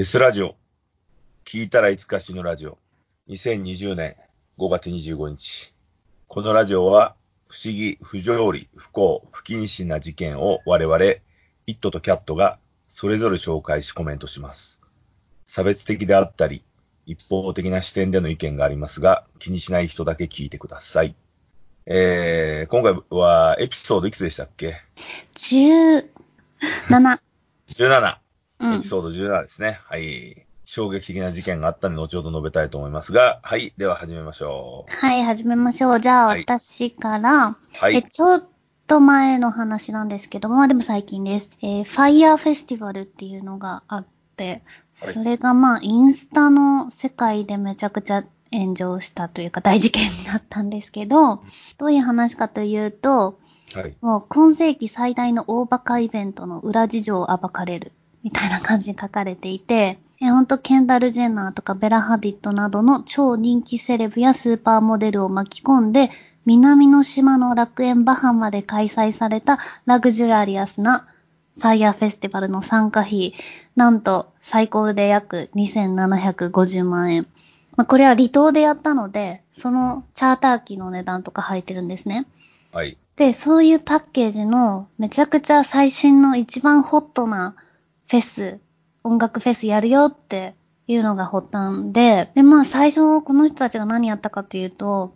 デスラジオ。聞いたらいつか死ぬラジオ。2020年5月25日。このラジオは、不思議、不条理、不幸、不謹慎な事件を我々、イットとキャットがそれぞれ紹介しコメントします。差別的であったり、一方的な視点での意見がありますが、気にしない人だけ聞いてください。えー、今回はエピソードいくつでしたっけ？17。?17。うんエピ。ソード17ですね。はい。衝撃的な事件があったので、後ほど述べたいと思いますが、はい。では始めましょう。はい、始めましょう。じゃあ、はい私から、え、はい。ちょっと前の話なんですけども、まあでも最近です。えー、ファイヤーフェスティバルっていうのがあって、はいそれがまあ、インスタの世界でめちゃくちゃ炎上したというか大事件になったんですけど、どういう話かというと、はい。もう今世紀最大の大バカイベントの裏事情を暴かれる、みたいな感じに書かれていて、えほんとケンダル・ジェナーとかベラ・ハディットなどの超人気セレブやスーパーモデルを巻き込んで、南の島の楽園バハマで開催されたラグジュアリアスなファイヤーフェスティバルの参加費、なんと最高で約2750万円。まあ、これは離島でやったので、そのチャーター機の値段とか入ってるんですね。はい。で、そういうパッケージのめちゃくちゃ最新の一番ホットなフェス、音楽フェスやるよっていうのが発端で、で、まあ最初この人たちが何やったかというと、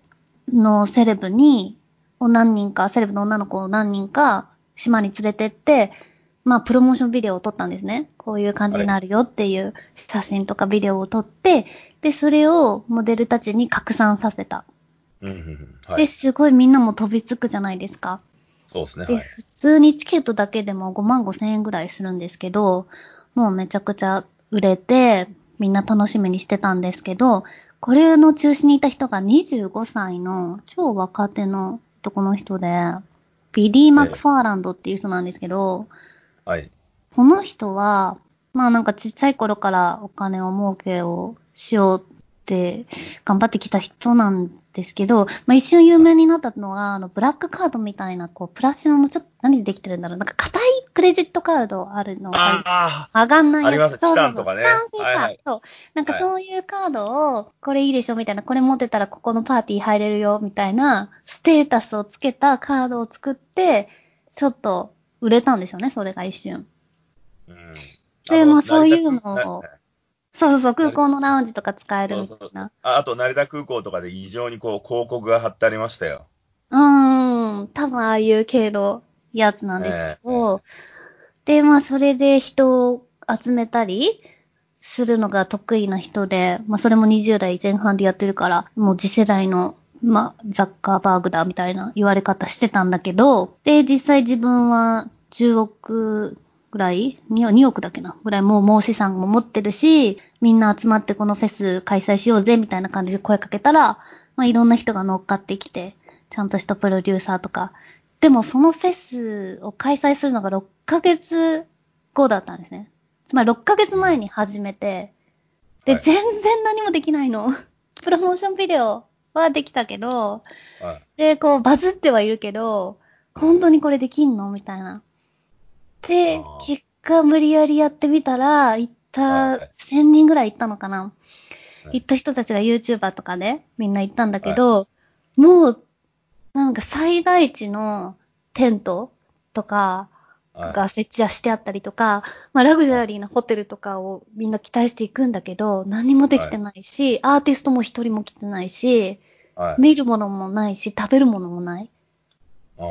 のセレブに、を何人か、セレブの女の子を何人か島に連れてって、まあプロモーションビデオを撮ったんですね。こういう感じになるよっていう写真とかビデオを撮って、で、それをモデルたちに拡散させた。うんうんうん。はで、い。すごいみんなも飛びつくじゃないですか。そうですね。で、はい。普通にチケットだけでも5万5千円ぐらいするんですけど、もうめちゃくちゃ売れて、みんな楽しみにしてたんですけど、これの中心にいた人が25歳の超若手の男の人で、ビリー・マクファーランドっていう人なんですけど、はい。この人は、まあなんかちっちゃい頃からお金を儲けをしよう頑張ってきた人なんですけど、まあ一瞬有名になったのが、あの、ブラックカードみたいな、こう、プラチナのちょっと何でできてるんだろう。なんか硬いクレジットカードあるのがあ上がんないやつ。ありますチタンとかねチタン系かはいはいそう。なんかはいそういうカードを、これいいでしょみたいな、これ持ってたらここのパーティー入れるよみたいな、ステータスをつけたカードを作って、ちょっと売れたんですよね、それが一瞬。あ。うん。であまあそういうのをそうそうそう、空港のラウンジとか使えるそうそう。みたいな。ああと、成田空港とかで異常にこう、広告が貼ってありましたよ。うーん、多分ああいう系のやつなんですけど、で、まあそれで人を集めたりするのが得意な人で、まあそれも20代前半でやってるから、もう次世代の、まあザッカーバーグだみたいな言われ方してたんだけど、で、実際自分は10億ぐらい 2, ?2 億だっけな？ぐらいもうもう資産も持ってるし、みんな集まってこのフェス開催しようぜみたいな感じで声かけたら、まあいろんな人が乗っかってきて、ちゃんとしたプロデューサーとか。でもそのフェスを開催するのが6ヶ月後だったんですね。つまり6ヶ月前に始めて、で、はい全然何もできないの。プロモーションビデオはできたけど、はい。で、こうバズってはいるけど、本当にこれできんの？みたいな。で結果無理やりやってみたら、行った、はい1000人ぐらい行ったのかな。はい行った人たちが YouTuber とかでみんな行ったんだけど、もう、なんか災害地のテントとかはい。が設置はしてあったりとか、まあラグジュアリーなホテルとかをみんな期待していくんだけど、何もできてないし、アーティストも一人も来てないし、はい。見るものもないし、食べるものもない。あ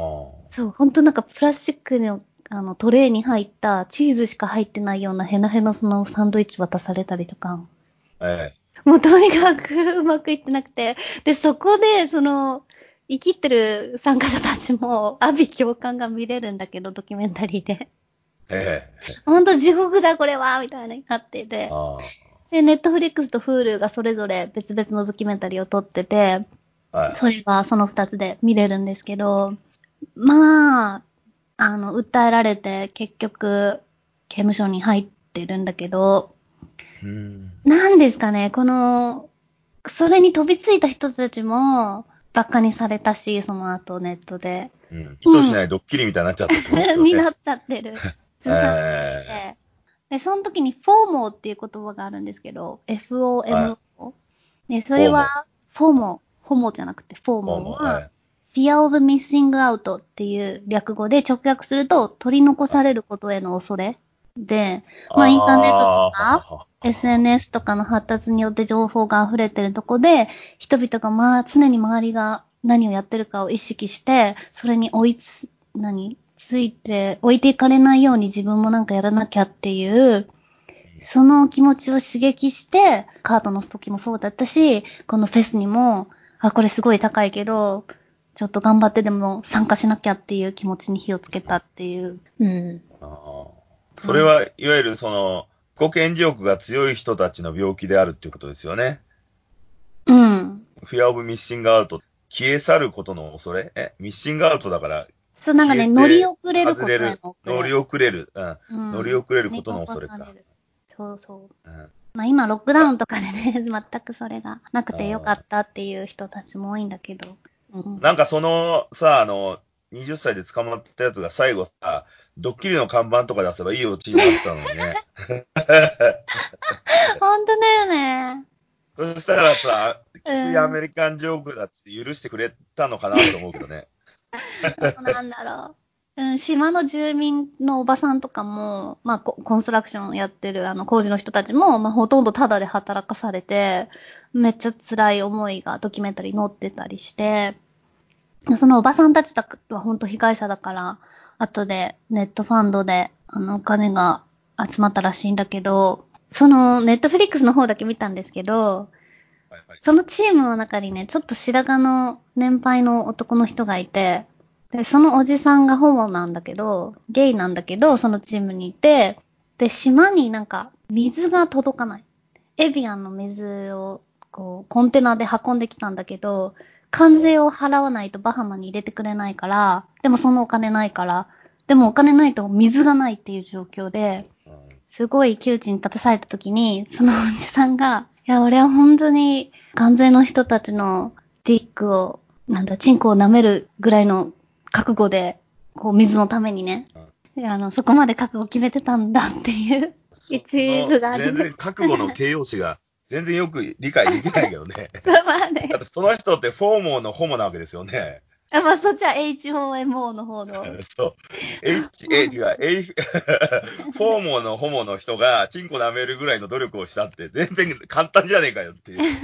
そう、ほんとなんかプラスチックのあのトレーに入ったチーズしか入ってないようなヘナヘナそのサンドイッチ渡されたりとか。あ。えもうとにかくうまくいってなくて。で、そこで、その、生きってる参加者たちも、阿鼻共感が見れるんだけど、ドキュメンタリーで。え。ええ。ほんと地獄だ、これはみたいなになってて。あで、ネットフリックスと Hulu がそれぞれ別々のドキュメンタリーを撮ってて、あ。はい。それがその二つで見れるんですけど、まあ、あの、訴えられて結局、刑務所に入ってるんだけど、うん。なんですかね、この、それに飛びついた人たちも、バカにされたし、その後ネットで。うん。意図しないドッキリみたいになっちゃったってことですよね。になっちゃってる。え で、その時にフォーモーっていう言葉があるんですけど、FOMO。で、それは、フォーモー、フォーモーじゃなくて、フォーモーは、はい。Fear of missing out っていう略語で直訳すると、取り残されることへの恐れ。で、まあインターネットとか あ SNS とかの発達によって情報が溢れてるとこで、人々がまあ常に周りが何をやってるかを意識して、それに追いつ、何？ついて、置いていかれないように自分もなんかやらなきゃっていう、その気持ちを刺激して、カートの時もそうだったし、このフェスにも、あ、これすごい高いけど、ちょっと頑張ってでも参加しなきゃっていう気持ちに火をつけたっていう。うん。あーそれは、いわゆるその、自己顕示欲が強い人たちの病気であるっていうことですよね。うん。fear of missing out。消え去ることの恐れ？え、ミッシングアウトだから、そう、なんかね、消えて乗り遅れることへ外れるの。乗り遅れる。うん。うん乗り遅れることの恐れかそうそう。うんまあ今、ロックダウンとかでね、全くそれがなくてよかったっていう人たちも多いんだけど。うん、なんかその、さ、あの、20歳で捕まったやつが最後さ、ドッキリの看板とか出せばいいオチになったのにね。本当だよね。そしたらさ、きついアメリカンジョークだって許してくれたのかなと思うけどね。どうなんだろう。うん、島の住民のおばさんとかも、まあコ、コンストラクションやってるあの工事の人たちも、まあ、ほとんどタダで働かされて、めっちゃ辛い思いがドキュメンタリーに載ってたりして、そのおばさんたちは本当被害者だから、後でネットファンドであのお金が集まったらしいんだけど、そのネットフリックスの方だけ見たんですけど、はいはいそのチームの中にね、ちょっと白髪の年配の男の人がいて、で、そのおじさんがホモなんだけど、ゲイなんだけど、そのチームにいて、で、島になんか水が届かない。エビアンの水を、こう、コンテナで運んできたんだけど、関税を払わないとバハマに入れてくれないから、でもそのお金ないから、でもお金ないと水がないっていう状況で、うんすごい窮地に立たされた時に、そのおじさんが、いや、俺は本当に、関税の人たちのディックを、なんだ、チンコを舐めるぐらいの覚悟で、こう、水のためにね、であの、そこまで覚悟決めてたんだっていう一部がある全然覚悟の形容詞が全然よく理解できないけどね。まあねだってその人ってフォーモーのホモなわけですよね。あまあ、そっちは HOMO の方の。そう。H、A、違う、フォーモーのホモの人がチンコ舐めるぐらいの努力をしたって全然簡単じゃねえかよっていう。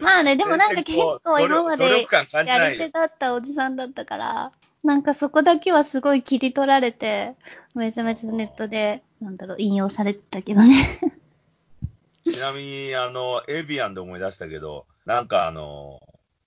まあね、でもなんか結構今までやり手だったおじさんだったから、なんかそこだけはすごい切り取られて、めちゃめちゃネットで、なんだろう、引用されてたけどね。ちなみに、あの、エビアンで思い出したけど、なんかあの、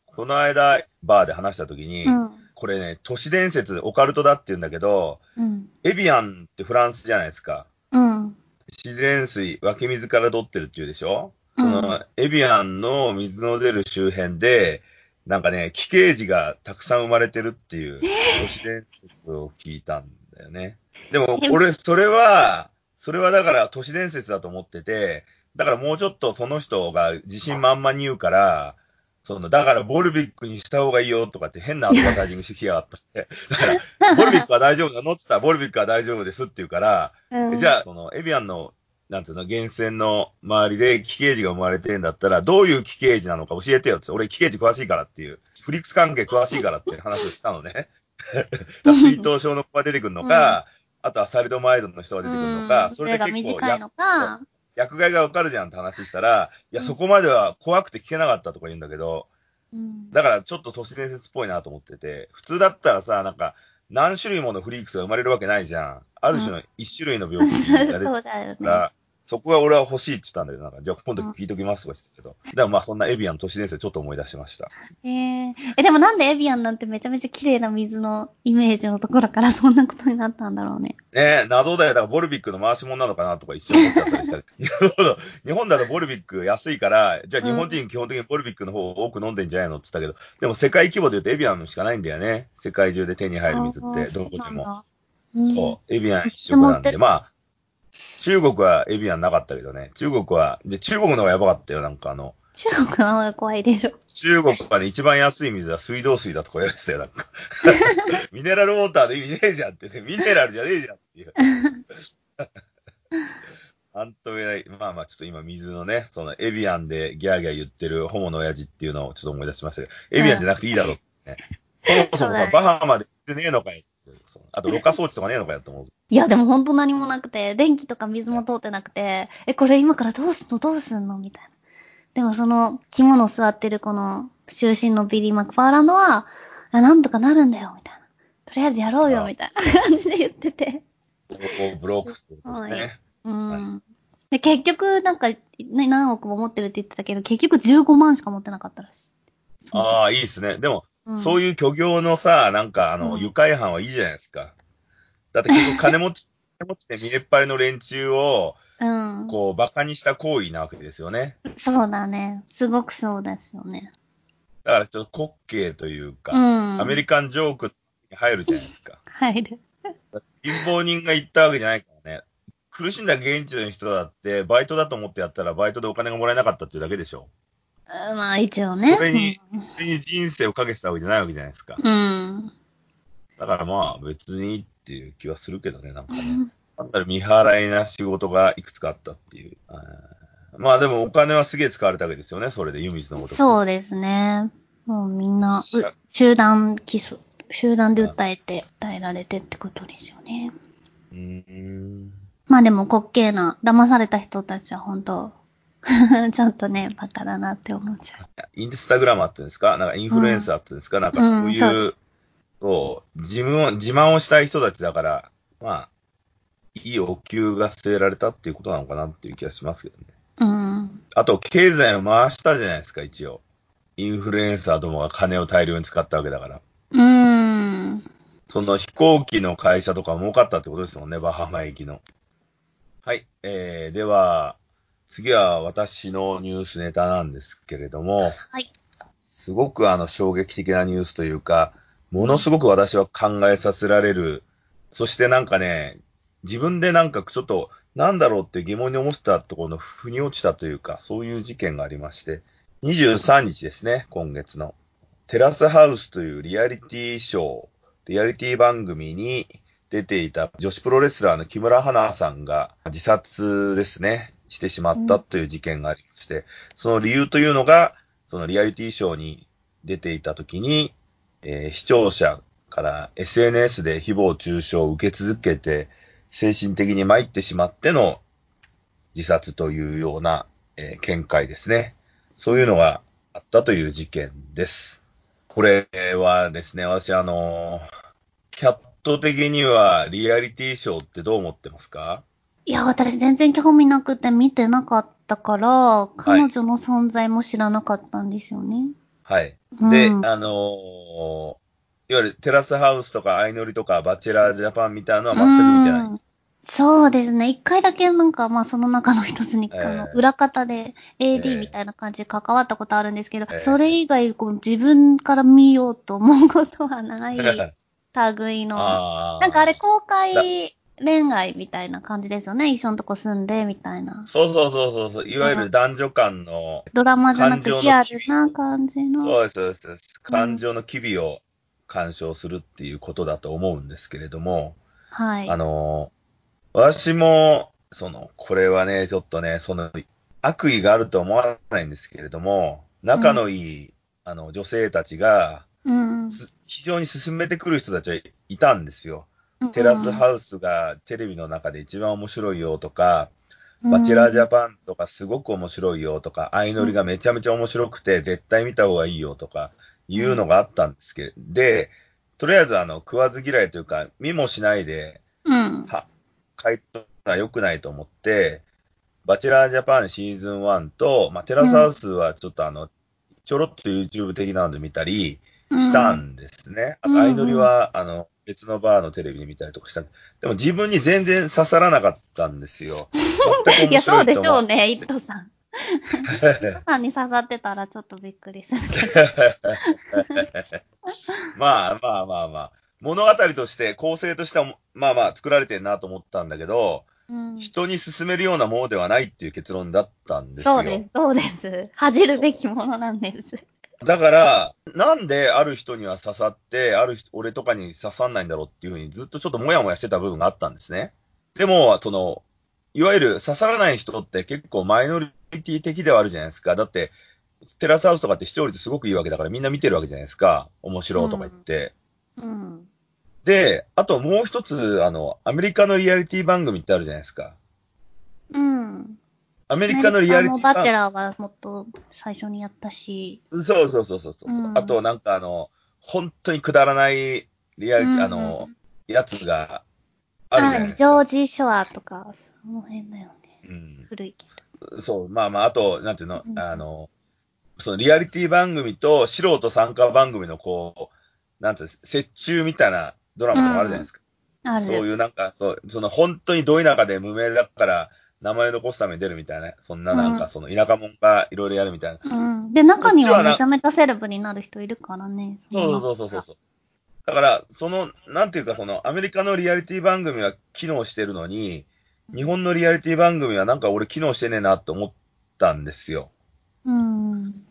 この間、バーで話した時に、うん。これね、都市伝説、オカルトだって言うんだけど、うん。エビアンってフランスじゃないですか。うん。自然水、湧き水から取ってるっていうでしょ、うんその、エビアンの水の出る周辺で、なんかね、奇形児がたくさん生まれてるっていう、都市伝説を聞いたんだよね。でも、俺、それは、それはだから都市伝説だと思ってて、だからもうちょっとその人が自信満々に言うから、その、だからボルビックにした方がいいよとかって変なアドバタイジングしてきやがったって。だから、ボルビックは大丈夫なのって言ったら、ボルビックは大丈夫ですって言うから、うん、じゃあ、その、エビアンの、なんつうの、源泉の周りで奇形児が生まれてんだったら、どういう奇形児なのか教えてよって、俺奇形児詳しいからっていう、フリックス関係詳しいからって話をしたのね。だ水頭症の子が出てくるのか、あとはサリドマイドの人が出てくるのか、うん。それで結構腕が薬害がわかるじゃんって話したら、いや、そこまでは怖くて聞けなかったとか言うんだけど、うん。だからちょっと都市伝説っぽいなと思ってて、普通だったらさ、なんか、何種類ものフリークスが生まれるわけないじゃん。ある種の一種類の病気が出て ね。そこが俺は欲しいって言ったんだけど、なんか、じゃあ今度聞いときますとか言ってたけど。でもまあそんなエビアンの都市伝説ちょっと思い出しました。えー、え、でもなんでエビアンなんてめちゃめちゃ綺麗な水のイメージのところからそんなことになったんだろうね。ねえ、謎だよ。だからボルビックの回し物なのかなとか一瞬思っちゃったりしたり。日本日本だとボルビック安いから、じゃあ日本人基本的にボルビックの方を多く飲んでんじゃないのって言ったけど、でも世界規模で言うとエビアンしかないんだよね。世界中で手に入る水って、どこでも。うん、そう、エビアン一色なんで。まあ、中国はエビアンなかったけどね。中国は、で、中国の方がやばかったよ。なんかあの、中国の方が怖いでしょ。中国はね、一番安い水は水道水だとか言われてたよ、なんか。ミネラルウォーターで意味ねえじゃんってね、ミネラルじゃねえじゃんっていう。なんと言えない。まあまあ、ちょっと今、水のね、そのエビアンでギャーギャー言ってるホモの親父っていうのをちょっと思い出しましたけど、エビアンじゃなくていいだろうってね。そもそもさ、バハマで行ってねえのかいあと、ろ過装置とかねえのかよと思う。いや、でも本当何もなくて、電気とか水も通ってなくて、え、これ今からどうすんのどうすんのみたいな。でもその、肝の座ってるこの、中心のビリー・マクファーランドは、あなんとかなるんだよ、みたいな。とりあえずやろうよ、みたいな感じで言ってて。ブロックってことですね。うん。はいで、結局、なんか、ね、何億も持ってるって言ってたけど、結局15万しか持ってなかったらしい。ああ、いいですね。でも、うんそういう虚業のさ、なんか、あの、うん愉快犯はいいじゃないですか。だって結局金持ち、金持ちで見えっ張りの連中を、うん。こう、馬鹿にした行為なわけですよね。そうだね。すごくそうですよね。だからちょっと滑稽といううか、ん。アメリカンジョークに入るじゃないですか。入る。貧乏人が言ったわけじゃないからね。苦しんだ現地の人だって、バイトだと思ってやったら、バイトでお金がもらえなかったっていうだけでしょ。うんまあ、一応ね。それに、それに人生をかけてたわけじゃないわけじゃないですか。うん。だからまあ、別にっていう気はするけどね、なんかね。なんだろう、未払いな仕事がいくつかあったっていう。まあでもお金はすげえ使われたわけですよね、それで、湯水のこと。そうですね。もうみんな、集団起訴、集団で訴えて、訴えられてってことですよね。うーん。まあでも滑稽な、騙された人たちは本当 ちょっとね、バカだなって思っちゃう。インスタグラマーっていうんですか？なんかインフルエンサーっていうんですか、なんかそういう、うんそう、自分を、自慢をしたい人たちだから、まあ、いいお給が据えられたっていうことなのかなっていう気がしますけどね。うん。あと、経済を回したじゃないですか、一応。インフルエンサーどもが金を大量に使ったわけだから。うーん。その飛行機の会社とか儲かったってことですもんね、バハマ行きの。はい。えー、では、次は私のニュースネタなんですけれども、はい。すごくあの衝撃的なニュースというか、ものすごく私は考えさせられる。そしてなんかね、自分でなんかちょっと、なんだろうって疑問に思ってたところの腑に落ちたというか、そういう事件がありまして、23日ですね、今月の。テラスハウスというリアリティショー、リアリティ番組に出ていた女子プロレスラーの木村花さんが自殺ですね、してしまったという事件がありまして、その理由というのが、そのリアリティショーに出ていたときに、えー視聴者から SNS で誹謗中傷を受け続けて、精神的に参ってしまっての自殺というような、えー見解ですね。そういうのがあったという事件です。これはですね、私あのーキャット的にはリアリティショーってどう思ってますか？いや、私全然興味なくて見てなかったから、彼女の存在も知らなかったんですよね。はい。うんで、あのーいわゆるテラスハウスとか相乗りとかバチェラージャパンみたいなのは全く見てない。うんそうですね。一回だけなんか、まあその中の一つに、ええあの裏方でええ AD みたいな感じで関わったことあるんですけど、ええそれ以外こう自分から見ようと思うことはない 類の。なんかあれ公開恋愛みたいな感じですよね？一緒のとこ住んでみたいな。そうそうそうそうそう、いわゆる男女間の、ドラマじゃなく感情のリアルな感じの。そうです、そうですそうです。感情の機微を干渉するっていうことだと思うんですけれども、はい。あのー私も、その、これはね、ちょっとね、その、悪意があると思わないんですけれども、仲のいい、あの、女性たちが、うん。す非常に進めてくる人たちはいたんですよ。テラスハウスがテレビの中で一番面白いよとか、バチェラージャパンとかすごく面白いよとか、相乗りがめちゃめちゃ面白くて絶対見た方がいいよとかいうのがあったんですけど、で、とりあえずあの、食わず嫌いというか、見もしないで、うん。は、回答が良くないと思って、バチェラージャパンシーズン1と、まあ、テラスハウスはちょっとあの、ちょろっと YouTube 的なので見たりしたんですね。うんあと、相乗りは、あの、別のバーのテレビで見たりとかした。でも自分に全然刺さらなかったんですよ。全くいや、そうでしょうね、伊藤さん。伊藤さんに刺さってたらちょっとびっくりするけど。まあまあまあまあ。物語として、構成としては、まあまあ作られてるなと思ったんだけど、うん、人に勧めるようなものではないっていう結論だったんですよ。そうです、そうです。恥じるべきものなんです。だから、なんである人には刺さって、ある人、俺とかに刺さんないんだろうっていうふうにずっとちょっともやもやしてた部分があったんですね。でも、その、いわゆる刺さらない人って結構マイノリティ的ではあるじゃないですか。だって、テラスハウスとかって視聴率すごくいいわけだからみんな見てるわけじゃないですか。面白いとか言って。うん。で、あともう一つ、あの、アメリカのリアリティ番組ってあるじゃないですか。うん。アメリカのリアリティバチラーはもっと最初にやったし。組。そうそうそうそうそう、うんあとなんかあの、本当にくだらないリアリティ、うんあの、やつがあるじゃないですジョか。ージ・ショアとか、その辺だよね。うん古いけど。そう、まあまあ、あと、なんていうのう、んあの、そのリアリティ番組と素人参加番組のこう、なんていうの折衷みたいなドラマとかあるじゃないですか。ある。そういうなんか、そう、その本当にど田舎で無名だから、名前を残すために出るみたいな、そんななんか、うんその田舎者がいろいろやるみたいな。うん。で、中にはめちゃめちゃセレブになる人いるからね。そうそうそうそうそう。だから、その、なんていうか、その、アメリカのリアリティ番組は機能してるのに、日本のリアリティ番組はなんか俺機能してねえなって思ったんですよ。うん。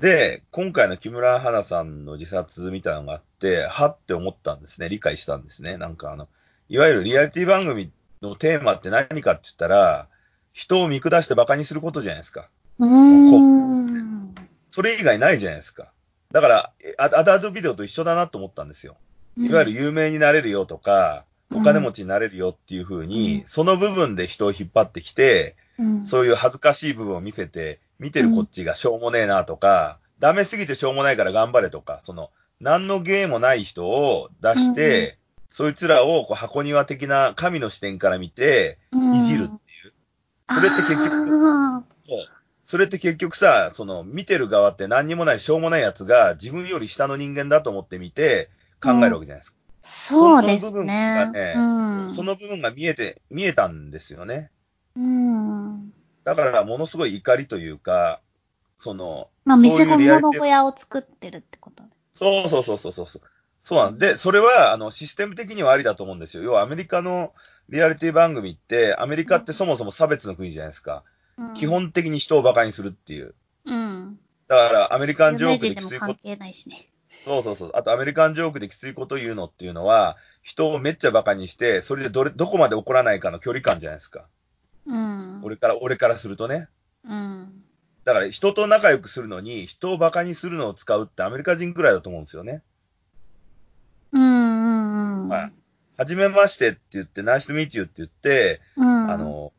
で、今回の木村花さんの自殺みたいなのがあって、はって思ったんですね。理解したんですね。なんかあの、いわゆるリアリティ番組のテーマって何かって言ったら、人を見下して馬鹿にすることじゃないですか。うーん。それ以外ないじゃないですか。だから、えアアダルトビデオと一緒だなと思ったんですよ。いわゆる有名になれるよとか、お金持ちになれるよっていう風に、うんその部分で人を引っ張ってきて、うん、そういう恥ずかしい部分を見せて、見てるこっちがしょうもねえなとか、ダメすぎてしょうもないから頑張れとか、その、何の芸もない人を出して、そいつらをこう箱庭的な神の視点から見て、うんいじるっていう。それって結局、あそれって結局さ、その、見てる側って何にもないしょうもないやつが自分より下の人間だと思って見て考えるわけじゃないですか。ーそうですその部分ねが。ねうん。その部分が見えて、見えたんですよね。うん。だから、ものすごい怒りというか、その、まあ、そう見せいうリアリティ物小屋を作ってるってこと。そうそうそうそうそうそう。なんで、それは、あの、システム的にはありだと思うんですよ。要は、アメリカのリアリティ番組って、アメリカってそもそも差別の国じゃないですか。うん基。本的に人を馬鹿にするっていう。うん。だから、アメリカンジョークできついこと、人でも関係ないしね。そうそうそう。あと、アメリカンジョークできついこと言うのっていうのは、人をめっちゃ馬鹿にして、それでどれ、どこまで怒らないかの距離感じゃないですか。うん。俺から、俺からするとね。うん。だから、人と仲良くするのに、人を馬鹿にするのを使うってアメリカ人くらいだと思うんですよね。うんうんうん。はい。はじめましてって言って、ナイスとミーチューって言って、うん。あ、の、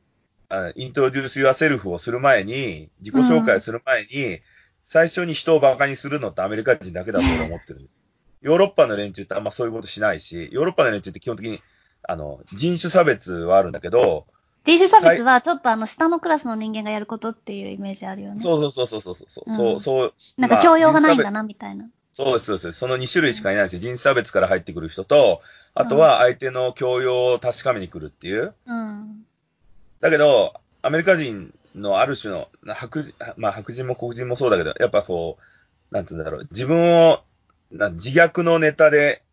あイントロデュース・ユア・セルフをする前に、自己紹介をする前に、最初に人を馬鹿にするのってアメリカ人だけだと俺は思ってる。ヨーロッパの連中ってあんまそういうことしないし、ヨーロッパの連中って基本的に、あの、人種差別はあるんだけど、人種差別はちょっとあの、下のクラスの人間がやることっていうイメージあるよね。そうそうそうそうそうそう、うんそう、そう、なんか教養がないんまあだな、みたいな。そうです、そうです。その2種類しかいないんですよ。人種差別から入ってくる人と、あとは相手の教養を確かめに来るっていう。うん。だけど、アメリカ人のある種の、な白人、まあ白人も黒人もそうだけど、やっぱそう、なんて言うんだろう、自分を、な自虐のネタで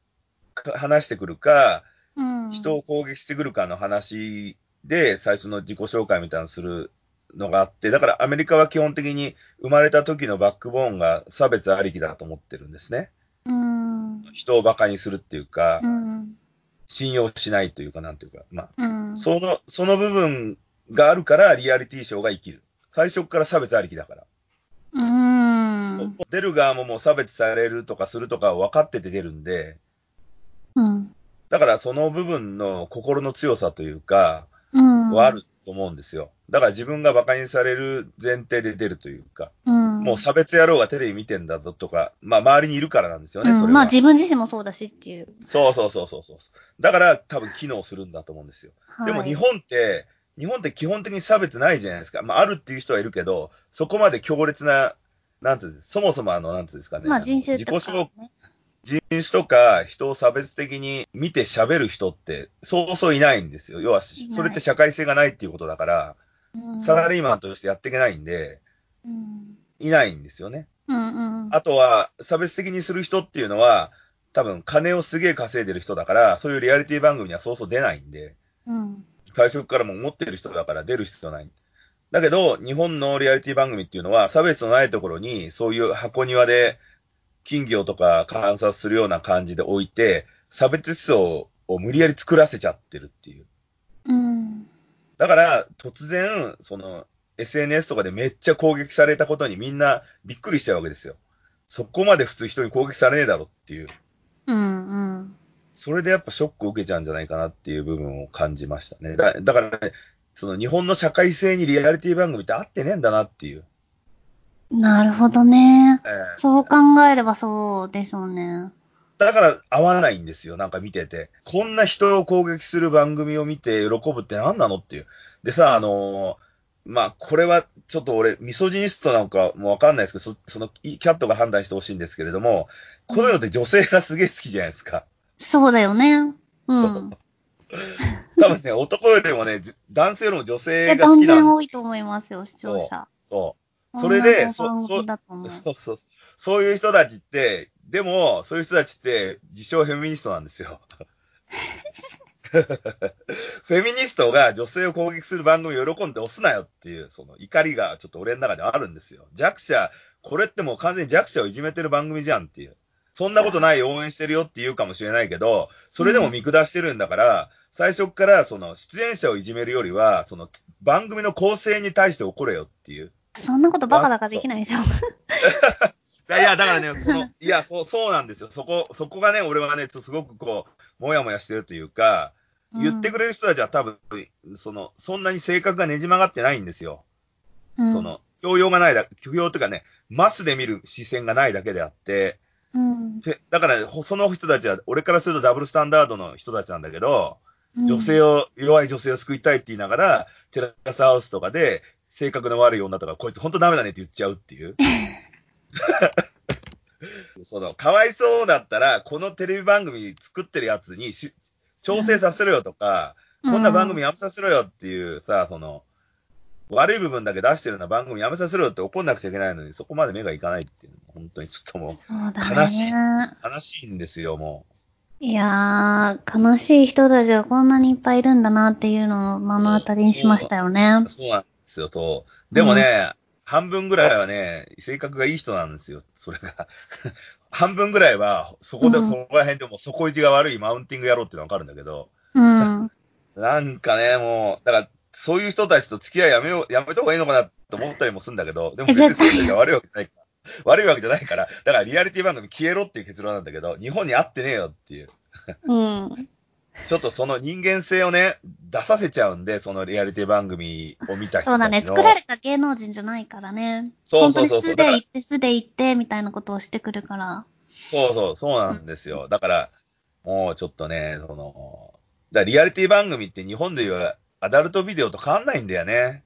か話してくるか、うん。人を攻撃してくるかの話で、最初の自己紹介みたいなのするのがあって、だからアメリカは基本的に生まれた時のバックボーンが差別ありきだと思ってるんですね。うん。人を馬鹿にするっていうかう、ん。信用しないというか、なんていうか、まあ、うん。その、その部分があるから、リアリティショーが生きる。最初から差別ありきだから。うん。出る側ももう差別されるとかするとか分かってて出るんで、うん。だからその部分の心の強さというか、うん。はあると思うんですよ。だから自分が馬鹿にされる前提で出るというか、うん。もう差別野郎がテレビ見てんだぞとか、まあ周りにいるからなんですよね、それは。うん、まあ自分自身もそうだしっていう。そうそうそうそうそう。だから多分機能するんだと思うんですよ。はい、でも日本って、日本って基本的に差別ないじゃないですか。まあ、あるっていう人はいるけど、そこまで強烈な、なんていうんですそもそもあの、なんていうんですかね。まあ人種自己とか、紹ね。人種とか人を差別的に見て喋る人って、そうそういないんですよ。要は、それって社会性がないっていうことだから、うんサラリーマンとしてやっていけないんで、うん。いないんですよね。うんうん。あとは、差別的にする人っていうのは、多分金をすげえ稼いでる人だから、そういうリアリティ番組にはそうそう出ないんで、うん。最初からもう持ってる人だから出る必要ない。だけど、日本のリアリティ番組っていうのは、差別のないところに、そういう箱庭で、金魚とか観察するような感じで置いて、差別思想を無理やり作らせちゃってるっていう。うん。だから、突然、その、SNS とかでめっちゃ攻撃されたことにみんなびっくりしちゃうわけですよ。そこまで普通人に攻撃されねえだろっていう。うんうん。それでやっぱショックを受けちゃうんじゃないかなっていう部分を感じましたね。だだからね、その日本の社会性にリアリティ番組って合ってねえんだなっていう。なるほどね。えーそう考えればそうでしょうね。だから合わないんですよ、なんか見てて。こんな人を攻撃する番組を見て喜ぶって何なのっていう。でさ、あのーまあ、これはちょっと俺、ミソジニストなんかもわかんないですけど、そその、キャットが判断してほしいんですけれども、このって女性がすげえ好きじゃないですか。そうだよね。うん。多分ね、男よりもね、じ男性よりも女性が好きなん然多いと思いますよ、視聴者。そう。それで、同じそ、そ。そうそう。そういう人たちって、でも、そういう人たちって、自称フェミニストなんですよ。フェミニストが女性を攻撃する番組を喜んで押すなよっていう、その怒りがちょっと俺の中であるんですよ。弱者、これってもう完全に弱者をいじめてる番組じゃんっていう。そんなことない応援してるよって言うかもしれないけど、それでも見下してるんだから、最初っからその出演者をいじめるよりは、その番組の構成に対して怒れよっていう。そんなことバカだからできないでしょ。いや、いやだからね、その、いや、そう、そうなんですよ。そこ、そこがね、俺はね、すごくこう、もやもやしてるというか、言ってくれる人たちは多分、その、そんなに性格がねじ曲がってないんですよ。うん。そ、の、教養がないだ、教養というかね、マスで見る視線がないだけであって、うん。でだから、その人たちは、俺からするとダブルスタンダードの人たちなんだけど、うん。女性を、弱い女性を救いたいって言いながら、テラスハウスとかで、性格の悪い女とか、こいつ本当ダメだねって言っちゃうっていう。その、かわいそうだったら、このテレビ番組作ってるやつにし調整させろよとか、こんな番組やめさせろよっていうさ、その、悪い部分だけ出してるような番組やめさせろよって怒んなくちゃいけないのに、そこまで目がいかないっていうのは、本当にちょっともそう。悲しいう、悲しいんですよ、もいやー、悲しい人たちがこんなにいっぱいいるんだなっていうのを目の当たりにしましたよね。う。そうなんですよ、そう。でもね、半分ぐらいはね、性格がいい人なんですよ、それが。半分ぐらいは、そこで、うんそこら辺でも底意地が悪いマウンティング野郎っていうのはわかるんだけど、うん。なんかね、もう、だから、そういう人たちと付き合いやめよう、やめた方がいいのかなと思ったりもするんだけど、でも別にそういう人が悪いわけじゃないから。悪いわけじゃないから、だからリアリティ番組消えろっていう結論なんだけど、日本に合ってねえよっていう。うん。ちょっとその人間性をね、出させちゃうんで、そのリアリティ番組を見た人たちの。そうだね。作られた芸能人じゃないからね。そうそうそうそう素で行って、素で行って、みたいなことをしてくるから。そうそう、そうなんですよ。だから、もうちょっとね、その、だリアリティ番組って日本でいうアダルトビデオと変わんないんだよね。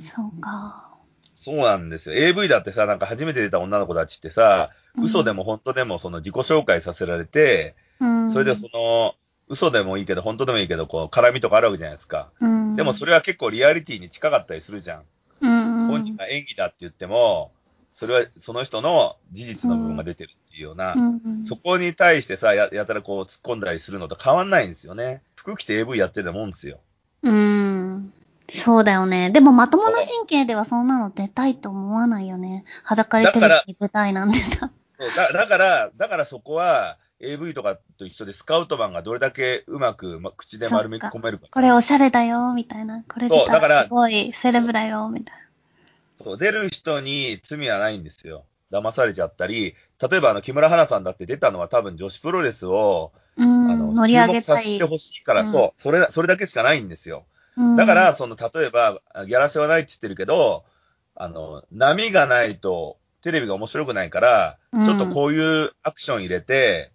そうか。そうなんですよ。AV だってさ、なんか初めて出た女の子たちってさ、うん嘘でも本当でもその自己紹介させられて、うん。それでその、嘘でもいいけど、本当でもいいけど、こう、絡みとかあるわけじゃないですか。うん。でもそれは結構リアリティに近かったりするじゃん。うん。本人が演技だって言っても、それはその人の事実の部分が出てるっていうような、うん。そこに対してさ、ややたらこう突っ込んだりするのと変わんないんですよね。服着て AV やってるもんですよ。うん。そうだよね。でもまともな神経ではそんなの出たいと思わないよね。裸でテレビに舞台なんでさ。そうだだから、だからそこは AV とかと一緒でスカウトマンがどれだけうまく、ま、口で丸め込めるか。これおしゃれだよ、みたいな。これそうだかららすごいセレブだよ、みたいそう出る人に罪はないんですよ。騙されちゃったり、例えばあの木村花さんだって出たのは多分女子プロレスを、な。うあん。の、盛り上げさせて。ほしいから、うんそう、それ、それだけしかないんですよ。うんだから、、その、例えば、ギャラシはないって言ってるけど、あの、波がないと、テレビが面白くないから、うんちょっとこういうアクション入れて、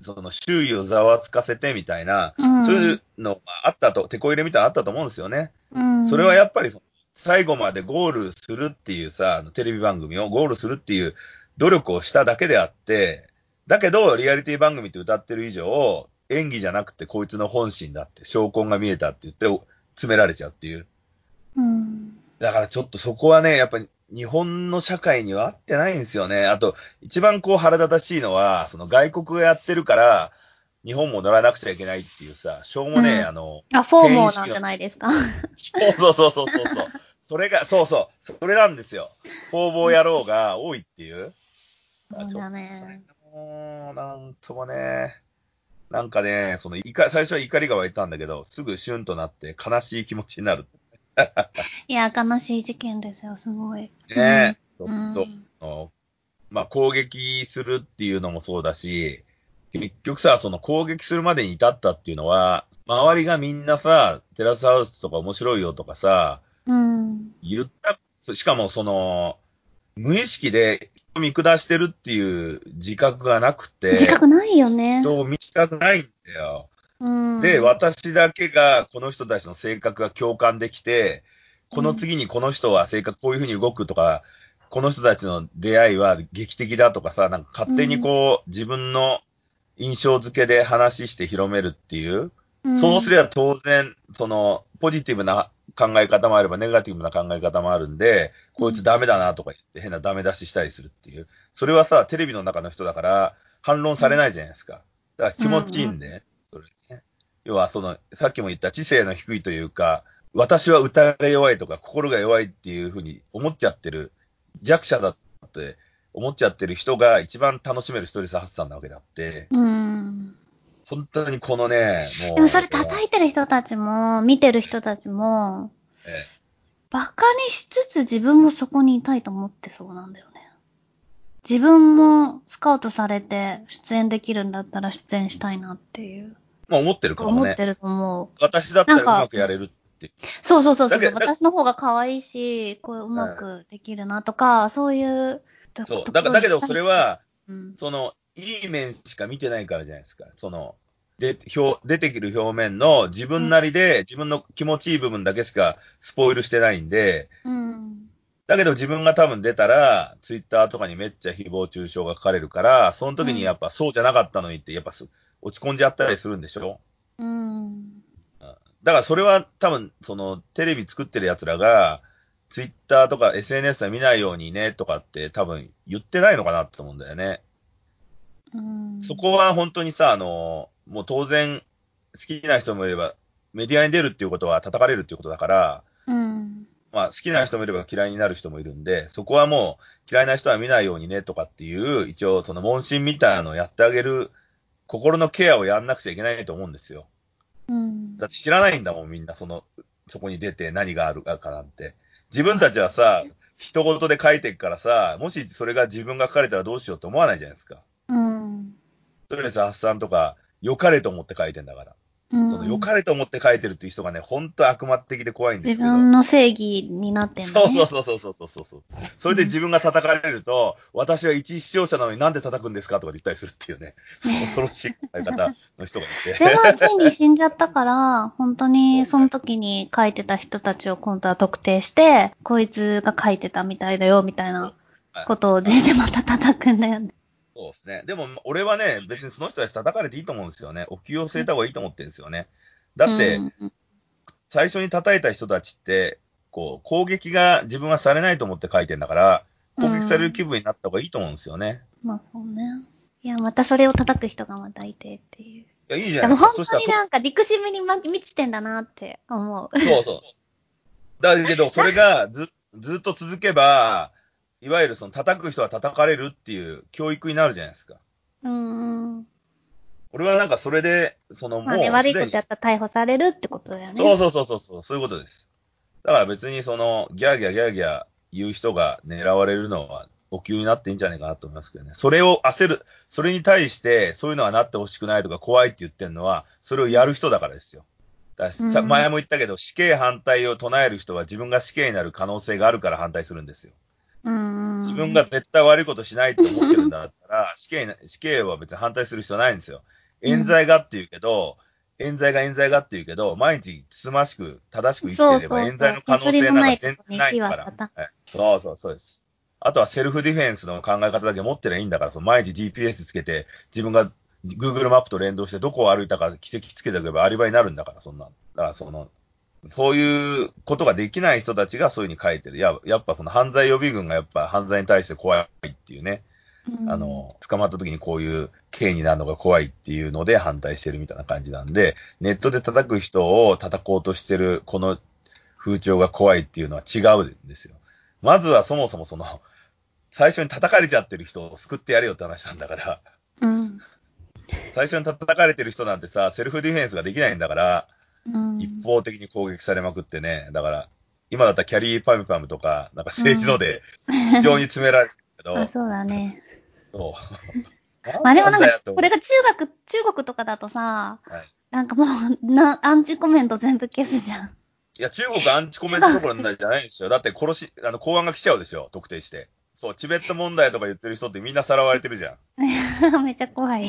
その、周囲をざわつかせてみたいな、うんそういうのがあったと、手こ入れみたいなのあったと思うんですよね。うん、それはやっぱり、最後までゴールするっていうさ、テレビ番組をゴールするっていう努力をしただけであって、だけど、リアリティ番組って歌ってる以上、演技じゃなくてこいつの本心だって、証拠が見えたって言って、詰められちゃうっていう。うん。だからちょっとそこはね、やっぱり日本の社会には合ってないんですよね。あと、一番こう腹立たしいのは、その外国がやってるから、日本も乗らなくちゃいけないっていうさ、しょうもねえ、うんあの、あ、フォーモーなんじゃないですか。そうそうそうそうそうそう。それが、そうそう、それなんですよ。方々野郎が多いっていう。そうだね。もう、なんともね。なんかね、その怒、最初は怒りが湧いたんだけど、すぐシュンとなって悲しい気持ちになる。いや、悲しい事件ですよ、すごい。ねちょうんっと、そのまあ、攻撃するっていうのもそうだし、結局さ、その攻撃するまでに至ったっていうのは、周りがみんなさ、テラスハウスとか面白いよとかさ、うん。言った、しかもその、無意識で見下してるっていう自覚がなくて、自覚ないよね。人を見たくないんだよ。うん。で、私だけがこの人たちの性格が共感できて、この次にこの人は性格こういうふうに動くとか、この人たちの出会いは劇的だとかさ、なんか勝手にこう、自分の印象付けで話して広めるっていう、うん、そうすれば当然、その、ポジティブな考え方もあれば、ネガティブな考え方もあるんで、こいつダメだなとか言って変なダメ出ししたりするっていう。それはさ、テレビの中の人だから、反論されないじゃないですか。だから気持ちいいんで。要は、その、さっきも言った知性の低いというか、私は歌が弱いとか、心が弱いっていうふうに思っちゃってる、弱者だって思っちゃってる人が一番楽しめるストレス発散なわけだって、うん。本当にこのね、もう。でもそれ叩いてる人たちも、見てる人たちも、えバカにしつつ自分もそこにいたいと思ってそうなんだよね。自分もスカウトされて出演できるんだったら出演したいなっていう。まあ思ってるかもね。思ってると思う。私だったらうまくやれるって。そうそうそうそう。私の方が可愛いし、こううまくできるなとか、そういうと。そう。だだけどそれは、うん、その、いい面しか見てないからじゃないですか。その、で、表、出てくる表面の自分なりで、自分の気持ちいい部分だけしかスポイルしてないんで、うん。だけど自分が多分出たら、ツイッターとかにめっちゃ誹謗中傷が書かれるから、その時にやっぱそうじゃなかったのにって、やっぱす落ち込んじゃったりするんでしょ？うん。だからそれは多分、その、テレビ作ってる奴らが、ツイッターとか SNS は見ないようにねとかって多分言ってないのかなと思うんだよね。うん。そこは本当にさ、あの、もう当然好きな人もいれば、メディアに出るっていうことは叩かれるっていうことだから、うん。まあ好きな人もいれば嫌いになる人もいるんで、そこはもう嫌いな人は見ないようにねとかっていう、一応その問診みたいなのをやってあげる、心のケアをやんなくちゃいけないと思うんですよ。うん。だって知らないんだもん、みんな、その、そこに出て何があるかなんて。自分たちはさ、人事で書いてるからさ、もしそれが自分が書かれたらどうしようって思わないじゃないですか。うん。ストレス発散とか、良かれと思って書いてんだから。うんその良かれと思って書いてるっていう人がね、本当悪魔的で怖いんです自けど。分の正義になってんだそうね。そうそうそうそうそうそう。それで自分が叩かれると、私は一視聴者なのになんで叩くんですかとか言ったりするっていうね、恐ろしい書き方の人がいて。でも、ついに死んじゃったから、本当にその時に書いてた人たちを今度は特定して、こいつが書いてたみたいだよ、みたいなことをしてまた叩くんだよね。そうですね。でも、俺はね、別にその人たち叩かれていいと思うんですよね。お給を据えた方がいいと思ってるんですよね。だって、うん最初に叩いた人たちって、こう、攻撃が自分はされないと思って書いてんだから、攻撃される気分になった方がいいと思うんですよね。まあそうね。いや、またそれを叩く人がまたいてっていう。いや、いいじゃでもないですか。そしたら本当になんか憎しみにま満ちてんだなって思う。そうそう。だけど、それがず、ずっと続けば、いわゆるその叩く人は叩かれるっていう教育になるじゃないですか。うんうん。俺はなんかそれで、そのもうまあね、悪いことやったら逮捕されるってことだよね。そうそうそうそうそう、そういうことです。だから別にその、ギャーギャーギャーギャー言う人が狙われるのは、お給になっていいんじゃないかなと思いますけどね。それを焦る、それに対して、そういうのはなってほしくないとか怖いって言ってるのは、それをやる人だからですよ。だ前も言ったけど、死刑反対を唱える人は自分が死刑になる可能性があるから反対するんですよ。自分が絶対悪いことしないと思ってるんだったら、死刑な、死刑は別に反対する必要ないんですよ。冤罪がって言うけど、冤罪が冤罪がって言うけど、毎日つつましく正しく生きていれば冤罪の可能性なんか全然ないからそうそう、そうです。あとはセルフディフェンスの考え方だけ持ってりゃいいんだから、その毎日 GPS つけて、自分が Google マップと連動してどこを歩いたか奇跡つけておけばアリバイになるんだから、そんな。だからその、そういうことができない人たちがそういうふうに書いてる。ややっぱその犯罪予備軍がやっぱ犯罪に対して怖いっていうね。うんあ、の、捕まった時にこういう刑になるのが怖いっていうので反対してるみたいな感じなんで、ネットで叩く人を叩こうとしてるこの風潮が怖いっていうのは違うんですよ。まずはそもそもその、最初に叩かれちゃってる人を救ってやれよって話なんだから。うん。最初に叩かれてる人なんてさ、セルフディフェンスができないんだから、うん。一方的に攻撃されまくってね。だから、今だったらキャリーパムパムとか、なんか政治ので、非常に詰められるけど、あ、そうだね。そう。まあでもなんか、これが中学、中国とかだとさ、はいなんかもう、な、アンチコメント全部消すじゃん。いや、中国アンチコメントどころじゃないんですよ。だって殺し、あの、公安が来ちゃうでしょ、特定して。そう、チベット問題とか言ってる人ってみんなさらわれてるじゃん。めっちゃ怖い。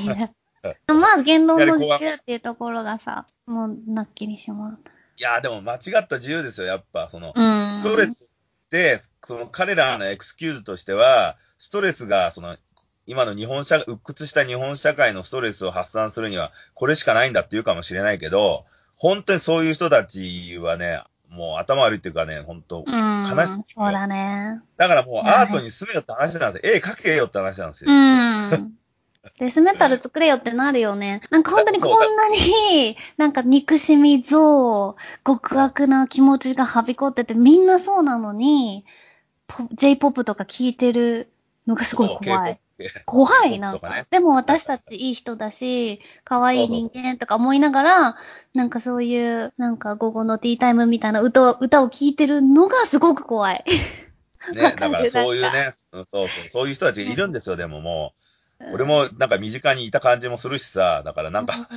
まあ、言論の自由っていうところがさ、もう、なっきりしまう。いや、でも間違った自由ですよ、やっぱ。その、うん。ストレスって、その彼らのエクスキューズとしては、ストレスが、その、今の日本社、鬱屈した日本社会のストレスを発散するには、これしかないんだって言うかもしれないけど、本当にそういう人たちはね、もう頭悪いっていうかね、本当うん。悲しいそうだね。だからもうアートに住めよって話なんですよ。絵描けよって話なんですよ。うん。デスメタル作れよってなるよね。なんか本当にこんなに、なんか憎しみ、憎悪、極悪な気持ちがはびこってて、みんなそうなのに、ポ J-POP とか聞いてるのがすごい怖い。怖い、なね。かでも私たちいい人だし、可愛い人間とか思いながら、なんかそういう、なんか午後のティータイムみたいな歌を歌を聴いてるのがすごく怖い。ね、だからそういうね、うんそうそう、そういう人たちがいるんですよ、でももう。俺もなんか身近にいた感じもするしさ、だからなんか、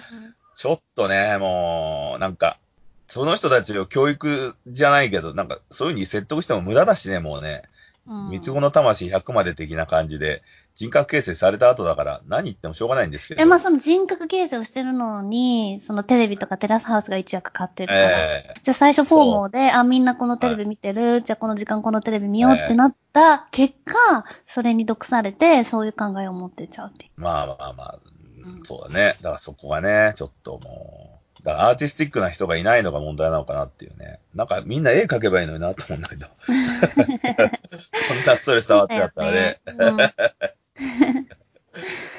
ちょっとね、もう、なんか、その人たちを教育じゃないけど、なんか、そういうふうに説得しても無駄だしね、もうね。うん、三つ子の魂100まで的な感じで、人格形成された後だから、何言ってもしょうがないんですけど。で、まあその人格形成をしてるのに、そのテレビとかテラスハウスが一役買ってるから。ええじゃあ最初フォーモーで、あ、みんなこのテレビ見てる、じゃあこの時間このテレビ見ようってなった結果、それに毒されて、そういう考えを持ってっちゃうっていう。まあまあまあ、そうだね。だからそこがね、ちょっともう、だからアーティスティックな人がいないのが問題なのかなっていうね。なんかみんな絵描けばいいのになと思うんだけど。そんなストレス溜まってだったらね。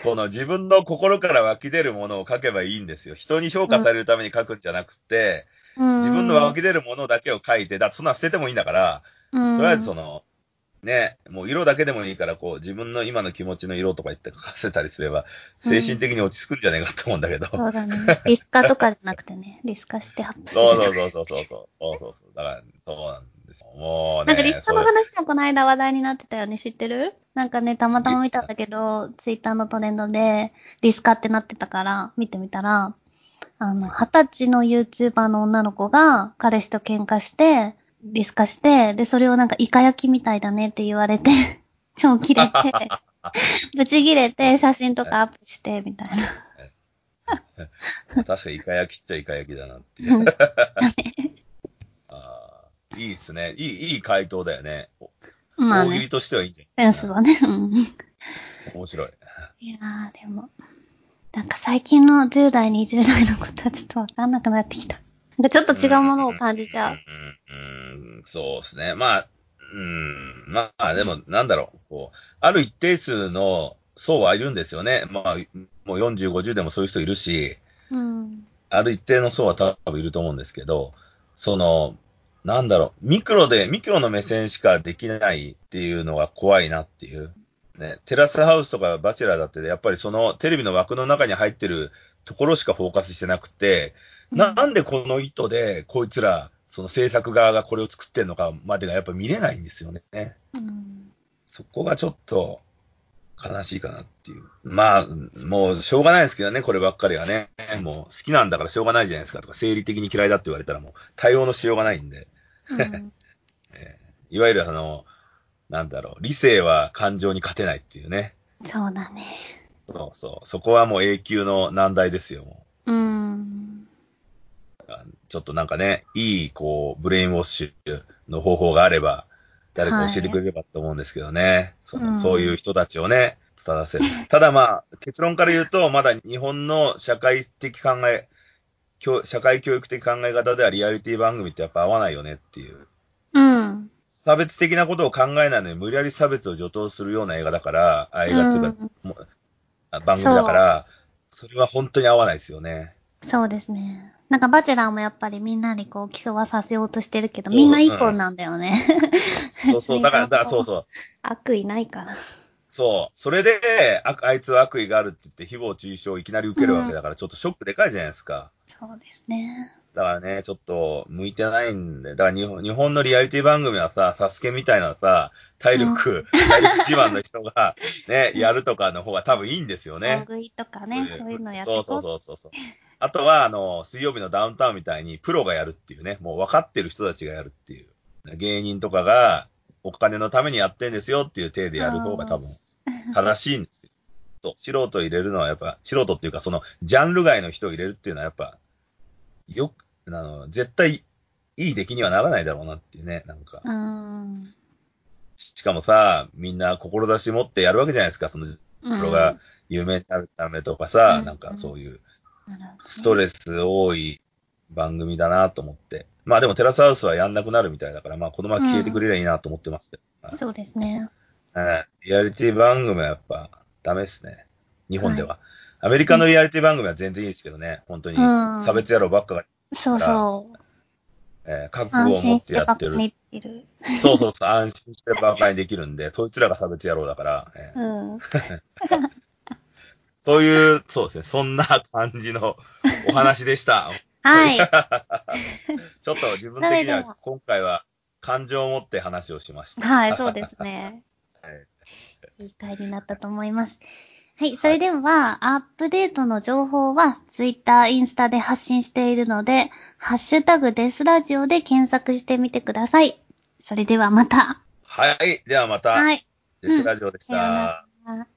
この自分の心から湧き出るものを書けばいいんですよ。人に評価されるために書くんじゃなくて、うん自分の湧き出るものだけを書いて、だそんな捨ててもいいんだから、うんとりあえずその、ね、もう色だけでもいいから、こう、自分の今の気持ちの色とか言って書かせたりすれば、精神的に落ち着くんじゃないかと思うんだけど。そうだね。リスカとかじゃなくてね、リスカして発表そう そうそうそうそうそう。そうそうそう。だから、そうなんです。よ。もうね。なんかリスカの話もこの間話題になってたよね、知ってる？なんかね、たまたま見たんだけど、ツイッターのトレンドで、リスカってなってたから、見てみたら、あの、二十歳の YouTuber の女の子が、彼氏と喧嘩して、リスカして、で、それをなんかイカ焼きみたいだねって言われて、超切れて、ブチ切れて、写真とかアップして、みたいな。確かに。イカ焼きっちゃイカ焼きだなっていう。いいですね。いい、いい回答だよね。まあね大喜利、としてはいいんじゃセンスはね。うん面白い。いやー、でも、なんか最近の10代、20代の子たちとわかんなくなってきた。なんかちょっと違うものを感じちゃう。うん。うん、うんそうですね。まあ、うん、まあ、でも、なんだろう。こう、ある一定数の層はいるんですよね。まあ、もう40、50でもそういう人いるし、うん。ある一定の層は多分いると思うんですけど、その、なんだろう、ミクロで、ミクロの目線しかできないっていうのが怖いなっていう。ね、テラスハウスとかバチェラーだって、やっぱりそのテレビの枠の中に入ってるところしかフォーカスしてなくて、ななんでこの意図で、こいつら、その制作側がこれを作ってんのかまでがやっぱ見れないんですよね。うん。そこがちょっと悲しいかなっていう。まあ、もうしょうがないですけどね、こればっかりはね。もう好きなんだからしょうがないじゃないですかとか、生理的に嫌いだって言われたらもう対応のしようがないんで。いわゆるあの、なんだろう、理性は感情に勝てないっていうね。そうだね。そうそう。そこはもう永久の難題ですよ。もうん。うあちょっとなんかね、いい、こう、ブレインウォッシュの方法があれば、誰か教えてくれればと思うんですけどね。そのうんそういう人たちをね、伝わせる。ただまあ、結論から言うと、まだ日本の社会的考え、教社会教育的考え方ではリアリティ番組ってやっぱ合わないよねっていう。うん。差別的なことを考えないのに無理やり差別を助長するような映画だから、あ映画っていうか、もうあ番組だから、それは本当に合わないですよね。そうですね。なんかバチェラーもやっぱりみんなにこう競わさせようとしてるけど、そうみんないい子なんだよね。そうそう、だから、だからそうそう。悪意ないから。そう。それで、ああいつは悪意があるって言って、誹謗中傷をいきなり受けるわけだから、ちょっとショックでかいじゃないですか。そうですね。だからね、ちょっと、向いてないんで。だから日本、日本のリアリティ番組はさ、サスケみたいなさ、体力、体力自慢の人が、ね、やるとかの方が多分いいんですよ大ね。食いとかね、そういうのやってそうそうそうそうそう。あとは、あの、水曜日のダウンタウンみたいに、プロがやるっていうね、もう分かってる人たちがやるっていう。芸人とかが、お金のためにやってんですよっていう体でやる方が多分、正しいんですよ。そう、素人入れるのはやっぱ、素人っていうか、その、ジャンル外の人を入れるっていうのはやっぱ、よく、あの、絶対、いい出来にはならないだろうなっていうね、なんか。うん。しかもさ、みんな志持ってやるわけじゃないですか、その、プうんロが有名になるためとかさ、うんなんかそういう、ストレス多い番組だなと思って。まあでもテラスハウスはやんなくなるみたいだから、まあこのまま消えてくれりゃいいなと思ってますけど。そうですね。えーリアリティ番組はやっぱダメですね。日本では。アメリカのリアリティ番組は全然いいですけどね。本当にうん差別野郎ばっかが、そうそう。えー覚安悟を持ってやってる。バカにできる。そうそうそう、安心してバカにできるんで、そいつらが差別野郎だから、えーうん。そういう、そうですね、そんな感じのお話でした。はい。ちょっと自分的には今回は感情を持って話をしました。はい、そうですね。はいいい回になったと思います。はい、それでは、アップデートの情報は、ツイッター、インスタで発信しているので、ハッシュタグデスラジオで検索してみてください。それではまた。はい。ではまた、はい。デスラジオでした。うなら